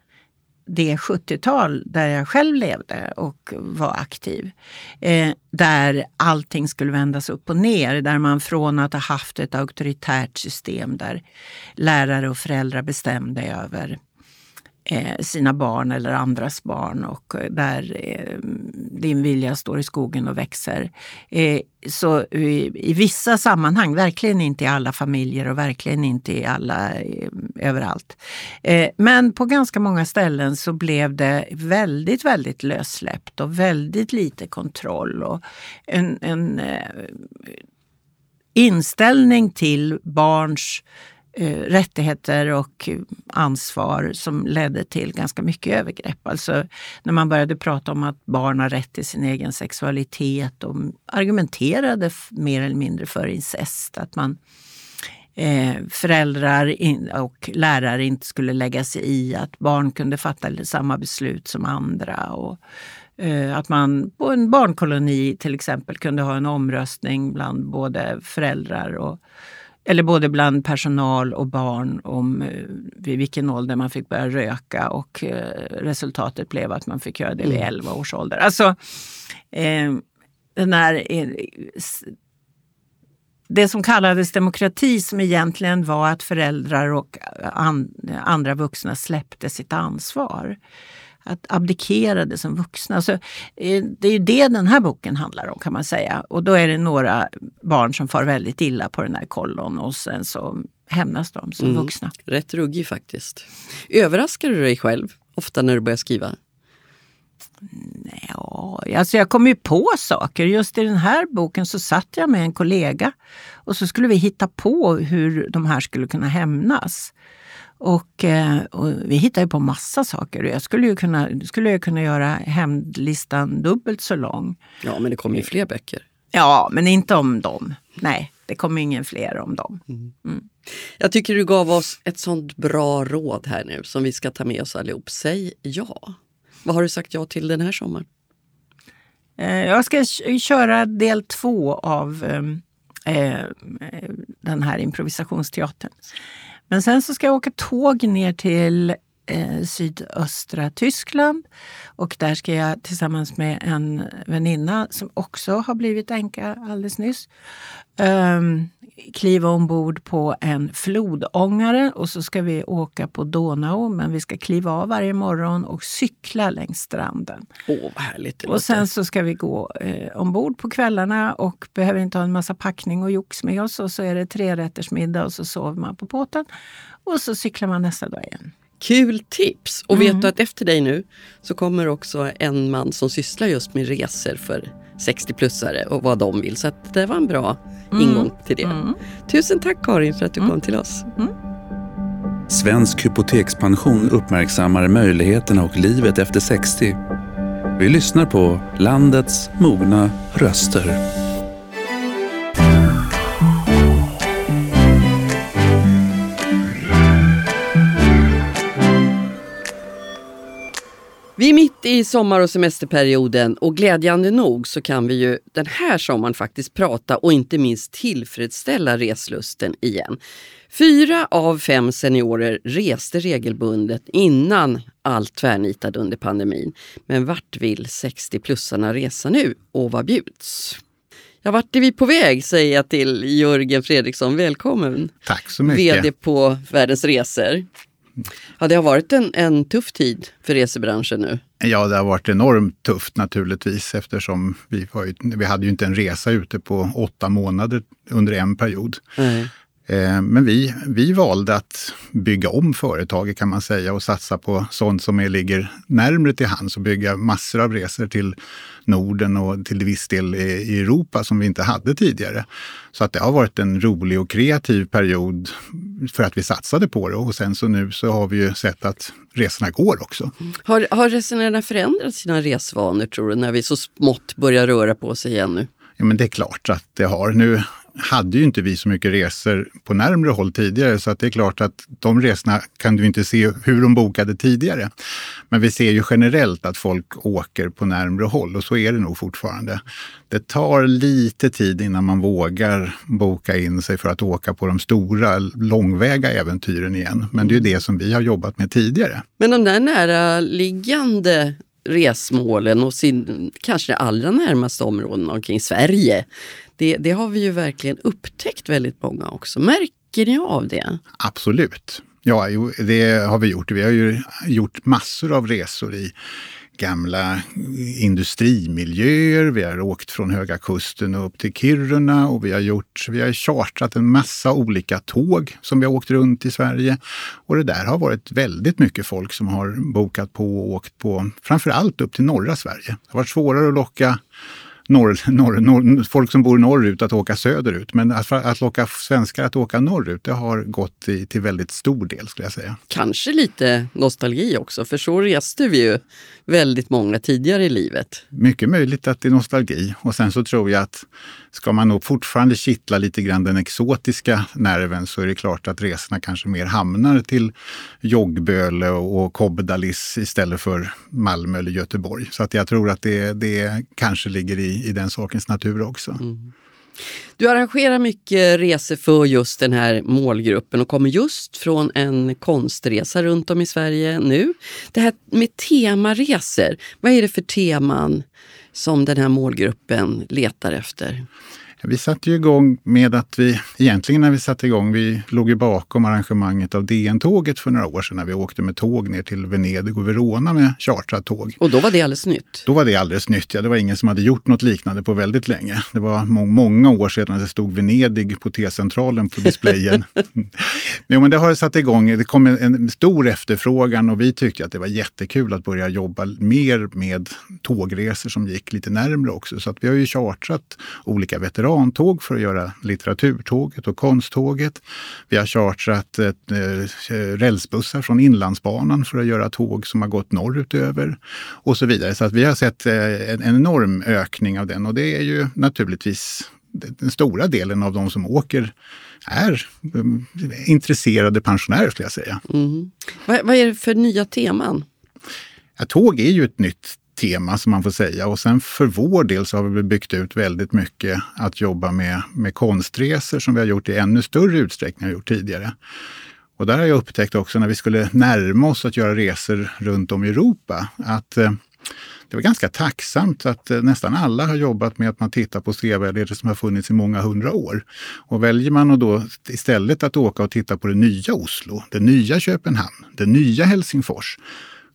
det 70-tal där jag själv levde och var aktiv. Eh, där allting skulle vändas upp och ner. Där man från att ha haft ett auktoritärt system där lärare och föräldrar bestämde över Eh, sina barn eller andras barn och eh, där eh, din vilja står i skogen och växer. Så i, vissa sammanhang, verkligen inte i alla familjer och verkligen inte i alla överallt. Men på ganska många ställen så blev det väldigt, väldigt lössläppt och väldigt lite kontroll och en, en inställning till barns eh, rättigheter och ansvar som ledde till ganska mycket övergrepp. Alltså när man började prata om att barn har rätt till sin egen sexualitet och argumenterade mer eller mindre för incest. Att man eh, föräldrar in, och lärare inte skulle lägga sig i att barn kunde fatta samma beslut som andra. Och, eh, att man på en barnkoloni till exempel kunde ha en omröstning bland både föräldrar och eller både bland personal och barn om eh, vid vilken ålder man fick börja röka och eh, resultatet blev att man fick göra det vid 11 mm. års ålder. Alltså, eh, den här, det som kallades demokrati som egentligen var att föräldrar och an, andra vuxna släppte sitt ansvar att abdikera det som vuxna. Så, eh, det är ju det den här boken handlar om kan man säga. Och då är det några barn som far väldigt illa på den här kollon och sen så hämnas de som mm. vuxna. Rätt ruggig faktiskt. Överraskar du dig själv ofta när du börjar skriva? Nej, alltså jag kom ju på saker. Just i den här boken så satt jag med en kollega och så skulle vi hitta på hur de här skulle kunna hämnas. Och, eh, och, vi hittade på massa saker. Jag skulle ju kunna, skulle jag kunna göra hämndlistan dubbelt så lång. Ja, men det kommer ju fler böcker. Ja, men inte om dem. Nej, det kommer ingen fler om dem. Mm. Mm. Jag tycker du gav oss ett sånt bra råd här nu som vi ska ta med oss allihop. Säg ja. Vad har du sagt ja till den här sommaren? Eh, jag ska köra del två av ehm, eh, den här improvisationsteatern. Men sen så ska jag åka tåg ner till eh, sydöstra Tyskland. Och där ska jag tillsammans med en väninna som också har blivit änka alldeles nyss. Um, kliva ombord på en flodångare och så ska vi åka på Donau men vi ska kliva av varje morgon och cykla längs stranden. Åh, vad härligt Och sen så ska vi gå eh, ombord på kvällarna och behöver inte ha en massa packning och jox med oss och så är det trerättersmiddag och så sover man på båten och så cyklar man nästa dag igen. Kul tips! Och mm. vet du att efter dig nu så kommer också en man som sysslar just med resor för 60-plussare och vad de vill. Så det var en bra mm. ingång till det. Mm. Tusen tack Karin för att du mm. kom till oss. Mm. Svensk hypotekspension uppmärksammar möjligheterna och livet efter 60. Vi lyssnar på landets mogna röster. Vi är mitt i sommar och semesterperioden och glädjande nog så kan vi ju den här sommaren faktiskt prata och inte minst tillfredsställa reslusten igen. Fyra av fem seniorer reste regelbundet innan allt tvärnitade under pandemin. Men vart vill 60-plussarna resa nu och vad bjuds? Ja, vart är vi på väg säger jag till Jörgen Fredriksson. Välkommen! Tack så mycket! VD på Världens Resor. Ja, det har varit en, en tuff tid för resebranschen nu. Ja, det har varit enormt tufft naturligtvis eftersom vi, ju, vi hade ju inte en resa ute på åtta månader under en period. Mm. Eh, men vi, vi valde att bygga om företaget kan man säga och satsa på sånt som är, ligger närmre till hands och bygga massor av resor till Norden och till viss del i Europa som vi inte hade tidigare. Så att det har varit en rolig och kreativ period för att vi satsade på det och sen så nu så har vi ju sett att resorna går också. Har, har resenärerna förändrat sina resvanor tror du när vi så smått börjar röra på sig igen nu? Ja, men det är klart att det har. Nu hade ju inte vi så mycket resor på närmre håll tidigare så att det är klart att de resorna kan du inte se hur de bokade tidigare. Men vi ser ju generellt att folk åker på närmre håll och så är det nog fortfarande. Det tar lite tid innan man vågar boka in sig för att åka på de stora långväga äventyren igen. Men det är ju det som vi har jobbat med tidigare. Men de där näraliggande resmålen och sin kanske allra närmaste områden omkring Sverige. Det, det har vi ju verkligen upptäckt väldigt många också. Märker ni av det? Absolut. Ja, det har vi gjort. Vi har ju gjort massor av resor i gamla industrimiljöer. Vi har åkt från Höga Kusten upp till Kiruna och vi har, gjort, vi har chartrat en massa olika tåg som vi har åkt runt i Sverige. Och det där har varit väldigt mycket folk som har bokat på och åkt på, framför allt upp till norra Sverige. Det har varit svårare att locka norr, norr, norr, folk som bor norrut att åka söderut. Men att, att locka svenskar att åka norrut, det har gått i, till väldigt stor del skulle jag säga. Kanske lite nostalgi också, för så reste vi ju väldigt många tidigare i livet. Mycket möjligt att det är nostalgi. Och sen så tror jag att ska man nog fortfarande kittla lite grann den exotiska nerven så är det klart att resorna kanske mer hamnar till Joggböle och Kobdalis istället för Malmö eller Göteborg. Så att jag tror att det, det kanske ligger i, i den sakens natur också. Mm. Du arrangerar mycket resor för just den här målgruppen och kommer just från en konstresa runt om i Sverige nu. Det här med temaresor, vad är det för teman som den här målgruppen letar efter? Vi satte ju igång med att vi, egentligen när vi satte igång, vi låg ju bakom arrangemanget av DN-tåget för några år sedan när vi åkte med tåg ner till Venedig och Verona med chartrat tåg. Och då var det alldeles nytt? Då var det alldeles nytt, ja. Det var ingen som hade gjort något liknande på väldigt länge. Det var må många år sedan det stod Venedig på T-centralen på displayen. jo, men det har satt igång, det kom en, en stor efterfrågan och vi tyckte att det var jättekul att börja jobba mer med tågresor som gick lite närmre också. Så att vi har ju chartrat olika veteraner veterantåg för att göra litteraturtåget och konsttåget. Vi har chartrat ett, eh, rälsbussar från Inlandsbanan för att göra tåg som har gått norrutöver och så vidare. Så att vi har sett eh, en enorm ökning av den och det är ju naturligtvis den stora delen av de som åker är um, intresserade pensionärer skulle jag säga. Mm. Vad, vad är det för nya teman? Ja, tåg är ju ett nytt tema som man får säga. Och sen för vår del så har vi byggt ut väldigt mycket att jobba med, med konstresor som vi har gjort i ännu större utsträckning än vi gjort tidigare. Och där har jag upptäckt också när vi skulle närma oss att göra resor runt om i Europa att eh, det var ganska tacksamt att eh, nästan alla har jobbat med att man tittar på sevärdheter som har funnits i många hundra år. Och väljer man då istället att åka och titta på det nya Oslo, det nya Köpenhamn, det nya Helsingfors,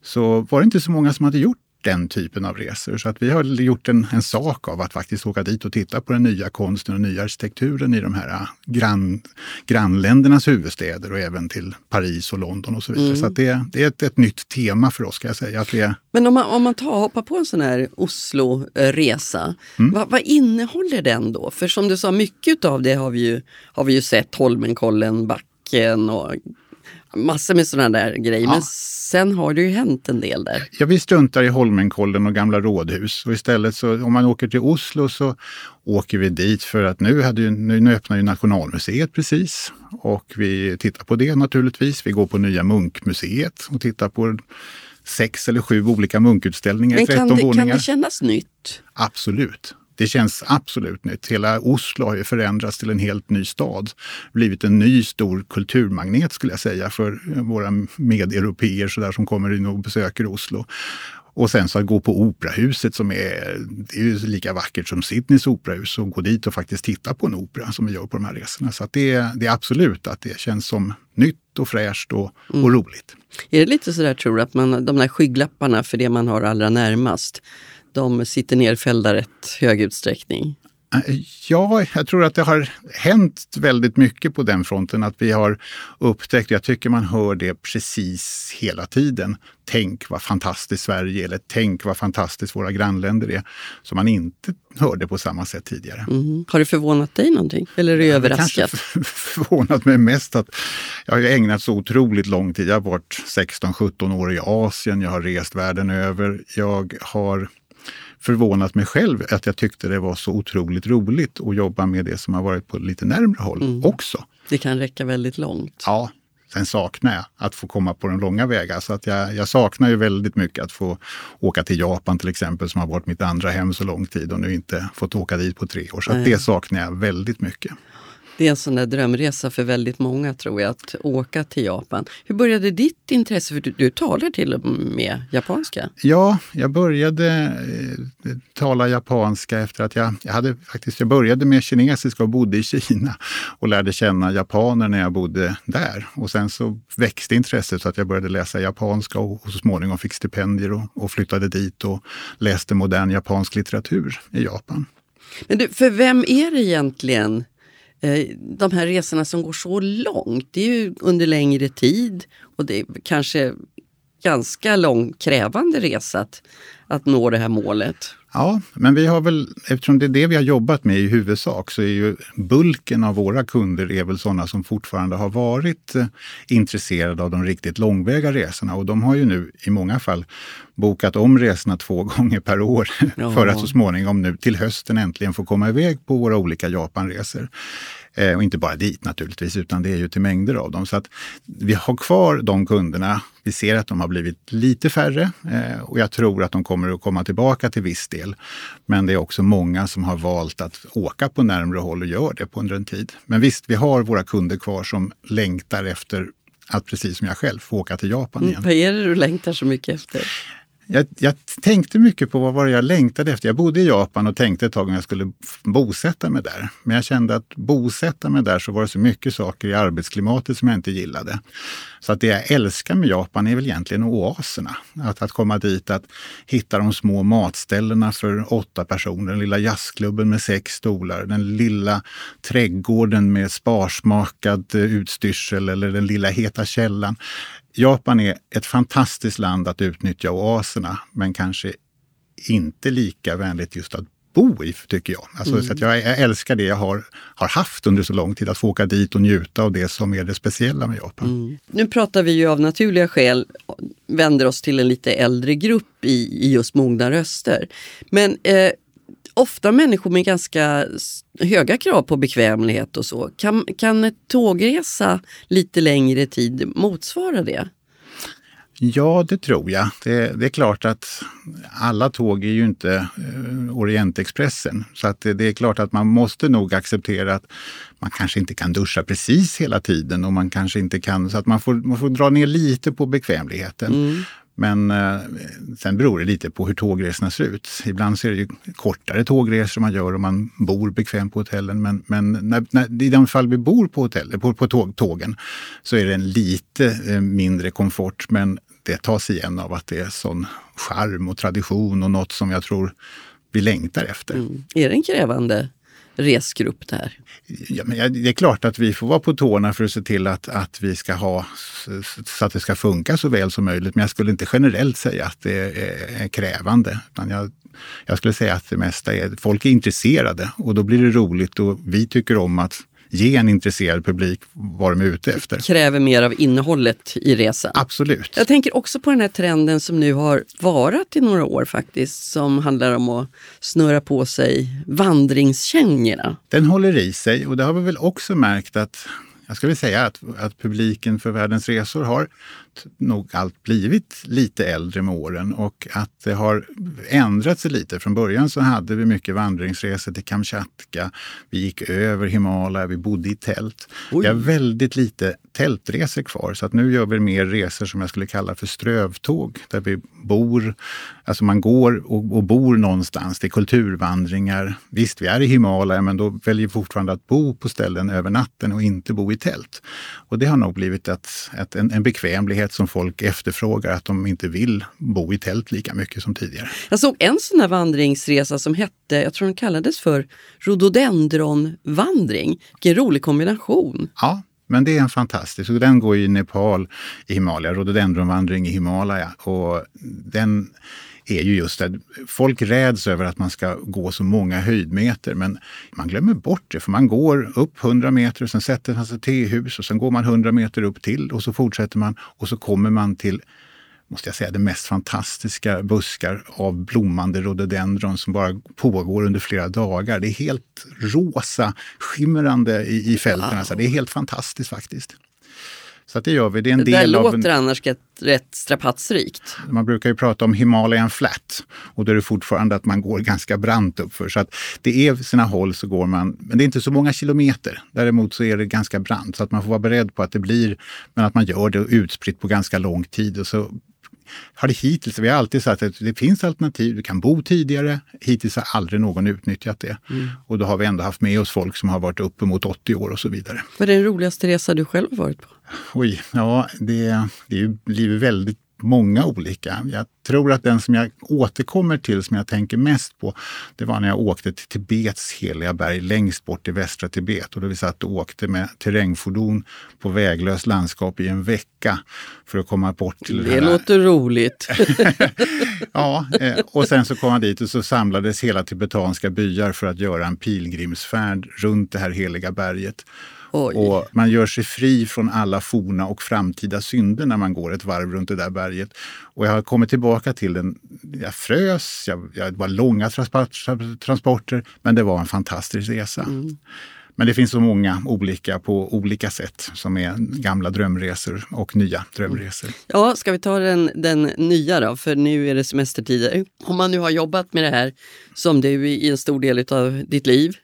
så var det inte så många som hade gjort den typen av resor. Så att vi har gjort en, en sak av att faktiskt åka dit och titta på den nya konsten och nya arkitekturen i de här äh, grann, grannländernas huvudstäder och även till Paris och London och så vidare. Mm. Så det, det, är ett, ett nytt tema för oss ska jag säga. Att vi Men om man, om man tar, hoppar på en sån här Oslo-resa, mm. vad, vad, innehåller den då? För som du sa, mycket av det har vi ju, har vi ju sett, Holmenkollen, backen och massor med sådana där grejer. Ja. Men sen har det ju hänt en del där. Ja, vi struntar i Holmenkollen och gamla rådhus. Och istället så om man åker till Oslo så åker vi dit för att nu, hade ju, nu, nu öppnar ju Nationalmuseet precis. Och vi tittar på det naturligtvis. Vi går på nya Munkmuseet och tittar på sex eller sju olika munkutställningar Men i 13 kan det, våningar. kan det kännas nytt? Absolut. Det känns absolut nytt. Hela Oslo har ju förändrats till en helt ny stad. Blivit en ny stor kulturmagnet skulle jag säga för våra medeuropeer så där, som kommer in och besöker Oslo. Och sen så att gå på operahuset som är, det är ju lika vackert som Sydneys operahus och gå dit och faktiskt titta på en opera som vi gör på de här resorna. Så det, det är absolut att det känns som nytt och fräscht och, mm. och roligt. Är det lite sådär tror du, att man, de där skygglapparna för det man har allra närmast, de sitter nerfällda rätt hög utsträckning? Ja, jag tror att det har hänt väldigt mycket på den fronten. Att vi har upptäckt, jag tycker man hör det precis hela tiden. Tänk vad fantastiskt Sverige eller tänk vad fantastiskt våra grannländer är. Som man inte hörde på samma sätt tidigare. Mm. Har det förvånat dig någonting? Eller är det överraskat? Det kanske förvånat mig mest att jag har ägnat så otroligt lång tid. Jag har varit 16-17 år i Asien, jag har rest världen över. Jag har förvånat mig själv att jag tyckte det var så otroligt roligt att jobba med det som har varit på lite närmre håll mm. också. Det kan räcka väldigt långt. Ja, Sen saknar jag att få komma på de långa vägar. Så att jag, jag, saknar ju väldigt mycket att få åka till Japan till exempel, som har varit mitt andra hem så lång tid och nu inte fått åka dit på tre år. Så det saknar jag väldigt mycket. Det är en sån där drömresa för väldigt många tror jag, att åka till Japan. Hur började ditt intresse? För du, du talar till och med japanska. Ja, jag började eh, tala japanska efter att jag, jag hade faktiskt, jag började med kinesiska och bodde i Kina och lärde känna japaner när jag bodde där. Och sen så växte intresset så att jag började läsa japanska och, och så småningom fick stipendier och, och flyttade dit och läste modern japansk litteratur i Japan. Men du, för vem är det egentligen Eh, de här resorna som går så långt, det är ju under längre tid. Och det är kanske ganska lång krävande resa att, att nå det här målet. Ja, men vi har väl, eftersom det är det vi har jobbat med i huvudsak, så är ju bulken av våra kunder är väl sådana som fortfarande har varit eh, intresserade av de riktigt långväga resorna. Och de har ju nu i många fall bokat om resorna två gånger per år ja. för att så småningom nu till hösten äntligen få komma iväg på våra olika Japanresor. Eh, och inte bara dit naturligtvis, utan det är ju till mängder av dem. Så att vi har kvar de kunderna. Vi ser att de har blivit lite färre eh, och jag tror att de kommer kommer att komma tillbaka till viss del. Men det är också många som har valt att åka på närmre håll och gör det på under en tid. Men visst, vi har våra kunder kvar som längtar efter att precis som jag själv få åka till Japan igen. Vad är det du längtar så mycket efter? Jag, jag, tänkte mycket på vad var jag längtade efter. Jag bodde i Japan och tänkte ett tag om jag skulle bosätta mig där. Men jag kände att bosätta mig där så var det så mycket saker i arbetsklimatet som jag inte gillade. Så att det jag älskar med Japan är väl egentligen oaserna. Att, att komma dit, att hitta de små matställena för åtta personer. Den lilla jazzklubben med sex stolar. Den lilla trädgården med sparsmakad eh, utstyrsel eller den lilla heta källan. Japan är ett fantastiskt land att utnyttja oaserna, men kanske inte lika vänligt just att bo i, tycker jag. Alltså, mm. så att jag, jag, älskar det jag har, har haft under så lång tid, att få åka dit och njuta av det som är det speciella med Japan. Mm. Nu pratar vi ju av naturliga skäl, vänder oss till en lite äldre grupp i, i just mogna röster. Men eh, ofta människor med ganska höga krav på bekvämlighet och så. Kan, kan ett tågresa lite längre tid motsvara det? Ja, det tror jag. Det, det, är klart att alla tåg är ju inte eh, Orientexpressen. Så att det, det, är klart att man måste nog acceptera att man kanske inte kan duscha precis hela tiden och man kanske inte kan, så att man får, man får dra ner lite på bekvämligheten. Mm. Men eh, sen beror det lite på hur tågresorna ser ut. Ibland så är det ju kortare tågresor man gör om man bor bekvämt på hotellen. Men, men när, när, i de fall vi bor på, hotell, på, på tåg, tågen så är det en lite eh, mindre komfort. Men det tas igen av att det är sån charm och tradition och något som jag tror vi längtar efter. Mm. Är det en krävande resgrupp där? Ja, men det är klart att vi får vara på tårna för att se till att, att vi ska ha så att det ska funka så väl som möjligt. Men jag skulle inte generellt säga att det är, är krävande. Utan jag, jag skulle säga att det mesta är, folk är intresserade och då blir det roligt och vi tycker om att ge en intresserad publik vad de är ute efter. Kräver mer av innehållet i resan. Absolut. Jag tänker också på den här trenden som nu har varat i några år faktiskt, som handlar om att snurra på sig vandringskängorna. Den håller i sig och det har vi väl också märkt att jag skulle säga att, att publiken för Världens resor har nog allt blivit lite äldre med åren och att det har ändrat sig lite. Från början så hade vi mycket vandringsresor till Kamchatka. Vi gick över Himalaya, vi bodde i tält. Oj. Vi har väldigt lite tältresor kvar så att nu gör vi mer resor som jag skulle kalla för strövtåg där vi bor, alltså man går och, och bor någonstans. Det är kulturvandringar. Visst, vi är i Himalaya men då väljer vi fortfarande att bo på ställen över natten och inte bo i tält. Och det har nog blivit ett, ett, en, en bekvämlighet som folk efterfrågar, att de inte vill bo i tält lika mycket som tidigare. Jag såg en sån här vandringsresa som hette, jag tror den kallades för rhododendronvandring. Vilken rolig kombination! Ja, men det är en fantastisk, och den går i Nepal, i Himalaya, rhododendronvandring i Himalaya. Och den är ju just att folk räds över att man ska gå så många höjdmeter, men man glömmer bort det. För man går upp 100 meter, och sen sätter man sig till hus och sen går man 100 meter upp till och så fortsätter man och så kommer man till måste jag säga, det mest fantastiska buskar av blommande rhododendron som bara pågår under flera dagar. Det är helt rosa, skimrande i, i fälten. Wow. det är helt fantastiskt faktiskt. Så det gör vi. Det, är en det del där av låter en... annars rätt strapatsrikt. Man brukar ju prata om Himalayan flat och då är det fortfarande att man går ganska brant uppför. Så att det är sina håll så går man, men det är inte så många kilometer. Däremot så är det ganska brant så att man får vara beredd på att det blir, men att man gör det utspritt på ganska lång tid. Och så har det hittills, vi har alltid sagt att det finns alternativ, du kan bo tidigare. Hittills har aldrig någon utnyttjat det. Mm. Och då har vi ändå haft med oss folk som har varit uppemot 80 år och så vidare. Vad är den roligaste resa du själv varit på? Oj, ja det, det blir väldigt många olika. Jag tror att den som jag återkommer till, som jag tänker mest på, det var när jag åkte till Tibets heliga berg längst bort i västra Tibet. Och då vi satt och åkte med terrängfordon på väglöst landskap i en vecka för att komma bort till det, det låter roligt. ja, eh, och sen så kom man dit och så samlades hela tibetanska byar för att göra en pilgrimsfärd runt det här heliga berget. Oj. Och man gör sig fri från alla forna och framtida synder när man går ett varv runt det där berget. Och jag har kommit tillbaka till den. Jag frös, jag, jag, det var långa transporter, men det var en fantastisk resa. Mm. Men det finns så många olika på olika sätt som är gamla drömresor och nya drömresor. Ja, ska vi ta den, den nya då? För nu är det semestertider. Om man nu har jobbat med det här som du i en stor del av ditt liv.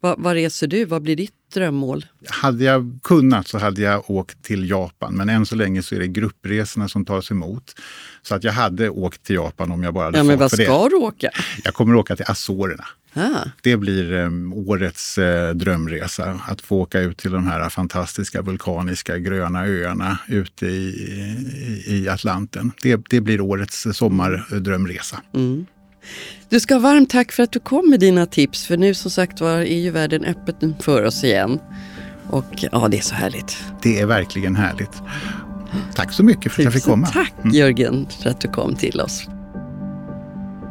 Vad reser du? Vad blir ditt drömmål? Hade jag kunnat så hade jag åkt till Japan, men än så länge så är det gruppresorna som tas emot. Så att jag hade åkt till Japan om jag bara hade ja, fått men vad för ska det. du åka? Jag kommer åka till Azorerna. Ah. Det blir um, årets uh, drömresa. Att få åka ut till de här fantastiska vulkaniska gröna öarna ute i, i, i Atlanten. Det, det blir årets sommardrömresa. Mm. Du ska ha varmt tack för att du kom med dina tips för nu som sagt var är ju världen öppen för oss igen. Och ja, det är så härligt. Det är verkligen härligt. Tack så mycket för att jag fick komma. Tack mm. Jörgen för att du kom till oss.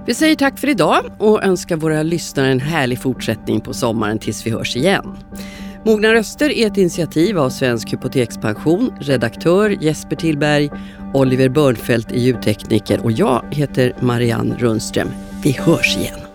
Vi säger tack för idag och önskar våra lyssnare en härlig fortsättning på sommaren tills vi hörs igen. Mogna röster är ett initiativ av Svensk Hypotekspension, redaktör Jesper Tillberg, Oliver Börnfeldt är ljudtekniker och jag heter Marianne Rundström. Vi hörs igen.